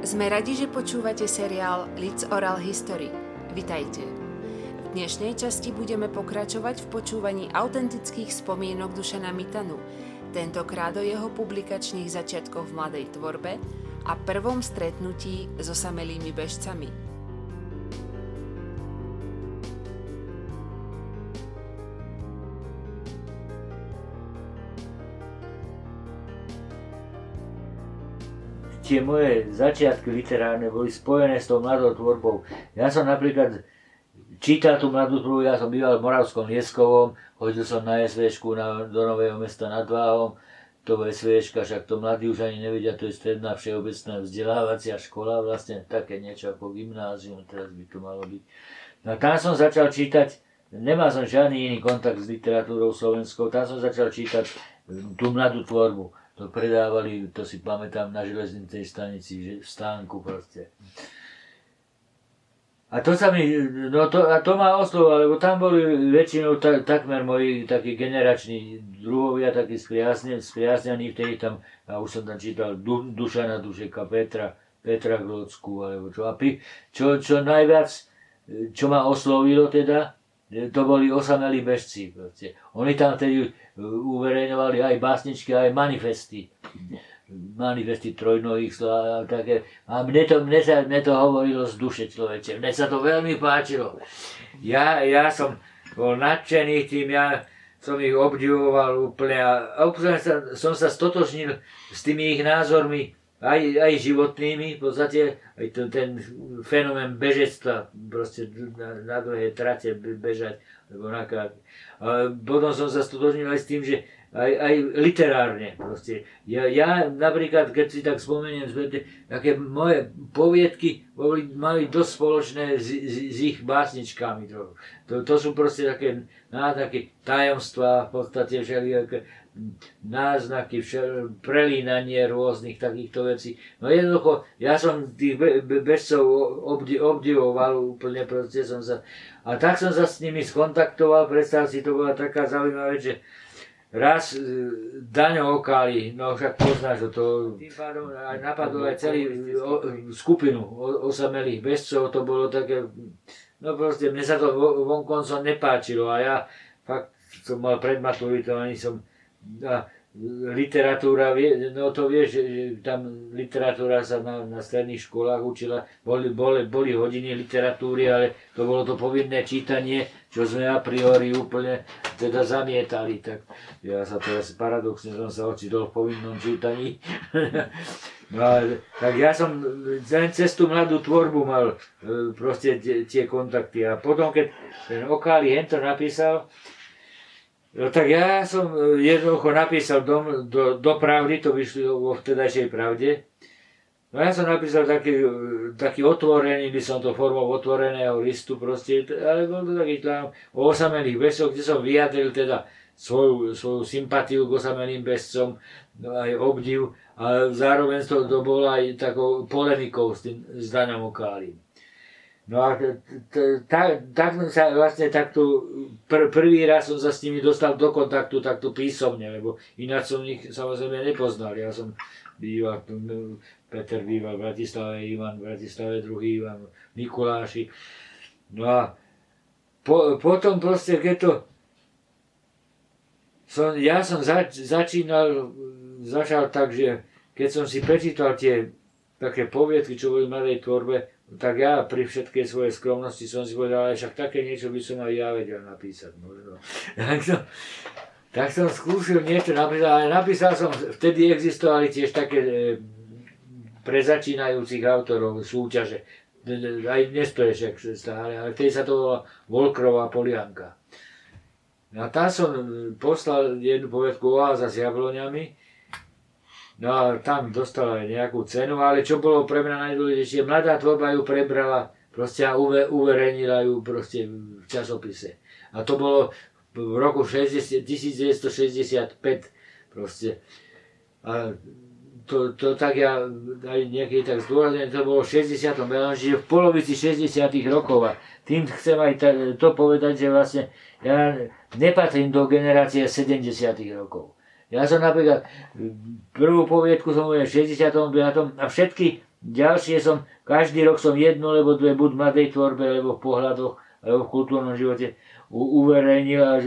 Sme radi, že počúvate seriál Lids Oral History. Vitajte. V dnešnej časti budeme pokračovať v počúvaní autentických spomienok Dušana Mitanu, tentokrát o jeho publikačných začiatkoch v mladej tvorbe a prvom stretnutí s osamelými bežcami. Tie moje začiatky literárne boli spojené s tou mladou tvorbou. Ja som napríklad čítal tú mladú tvorbu, ja som býval v Moravskom Lieskovom, chodil som na SVŠku na, do Nového mesta nad Váhom, to SVŠka, však to mladí už ani nevedia, to je stredná všeobecná vzdelávacia škola, vlastne také niečo ako gymnázium, teraz by to malo byť. No tam som začal čítať, nemal som žiadny iný kontakt s literatúrou slovenskou, tam som začal čítať tú mladú tvorbu to predávali, to si pamätám, na železnicej stanici, že v stánku proste. A to sa mi, no to, a to ma oslovilo, lebo tam boli väčšinou ta, takmer moji takí generační druhovia, takí spriazňaní, vtedy tam, a už som tam čítal du, Dušana Dušeka, Petra, Petra Glocku, alebo čo. A pi, čo, čo najviac, čo ma oslovilo teda, to boli osamelí bežci. Proste. Oni tam vtedy uh, uverejňovali aj básničky, aj manifesty. Manifesty trojnohých a také. A mne to, mne, sa, mne to hovorilo z duše človeče. Mne sa to veľmi páčilo. Ja, ja som bol nadšený tým, ja som ich obdivoval úplne a úplne sa, som sa stotožnil s tými ich názormi, aj, aj životnými, v podstate aj to, ten fenomén bežectva, proste na, na dlhé trate bežať, alebo na krát. A potom som sa stotožnil aj s tým, že aj, aj literárne proste. Ja, ja napríklad, keď si tak spomeniem, také moje poviedky boli, mali dosť spoločné s, s, s ich básničkami trochu. To, to sú proste také, na, také tajomstvá, v podstate všelijaké náznaky, všel, prelínanie rôznych takýchto vecí. No jednoducho, ja som tých be, be, bežcov obdi, obdivoval úplne, proste som sa... A tak som sa s nimi skontaktoval, predstav si, to bola taká zaujímavá vec, že raz e, Daňo Okali, no však poznáš to, tým pádom aj napadol aj celý o, skupinu osamelých bežcov, to bolo také, no proste mne sa to vonkoncom nepáčilo a ja fakt som mal pred maturitou, ani som a literatúra, no to vieš, že tam literatúra sa na, na stredných školách učila, boli, boli, boli hodiny literatúry, ale to bolo to povinné čítanie, čo sme a priori úplne teda zamietali. Tak ja sa teraz paradoxne som sa ocitol v povinnom čítaní. no, tak ja som len cez tú mladú tvorbu mal e, proste tie kontakty. A potom, keď ten Okáli hento napísal, No tak ja som e, jednoducho napísal do, do, do pravdy, to vyšlo vo vtedajšej pravde. No ja som napísal taký, e, taký otvorený, by som to formou otvoreného listu proste, ale bol to taký tam o osamelých besoch, kde som vyjadril teda svoju, svoju sympatiu k osamelým bescom, no aj obdiv, a zároveň to, to bolo aj takou polemikou s, tým, s Okálím. No a tak, sa vlastne takto, pr, prvý raz som sa s nimi dostal do kontaktu takto písomne, lebo ináč som ich samozrejme nepoznal. Ja som býval, Peter býval v Bratislave, Ivan v Bratislave, druhý Ivan Mikuláši. No a po, potom proste, keď to som, ja som zač, začínal, začal tak, že keď som si prečítal tie také poviedky, čo boli v mladej tvorbe, tak ja pri všetkej svojej skromnosti som si povedal, ale však také niečo by som aj ja vedel napísať možno. Tak som, tak som skúsil niečo napísať, ale napísal som, vtedy existovali tiež také e, pre začínajúcich autorov súťaže. Aj dnes to je však stále, ale vtedy sa to volá Volkrová polianka. A tam som poslal jednu povedku Oáza s jabloňami, No a tam dostala nejakú cenu, ale čo bolo pre mňa najdôležitejšie, mladá tvorba ju prebrala proste a uve, uverejnila ju proste v časopise. A to bolo v roku 60, 1965 proste. A to, to tak ja aj niekedy tak zdôrazňujem, to bolo v 60. čiže v polovici 60. rokov. A tým chcem aj to povedať, že vlastne ja nepatrím do generácie 70. rokov. Ja som napríklad prvú poviedku som v 65. a všetky ďalšie som, každý rok som jednu alebo dve, buď v mladej tvorbe, alebo v pohľadoch, alebo v kultúrnom živote uverejnil, až,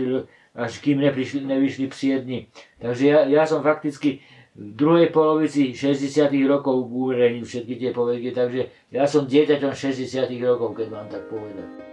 až kým neprišli, nevyšli psie dni. Takže ja, ja som fakticky v druhej polovici 60 rokov uverejnil všetky tie povedky, takže ja som dieťaťom 60 rokov, keď mám tak povedať.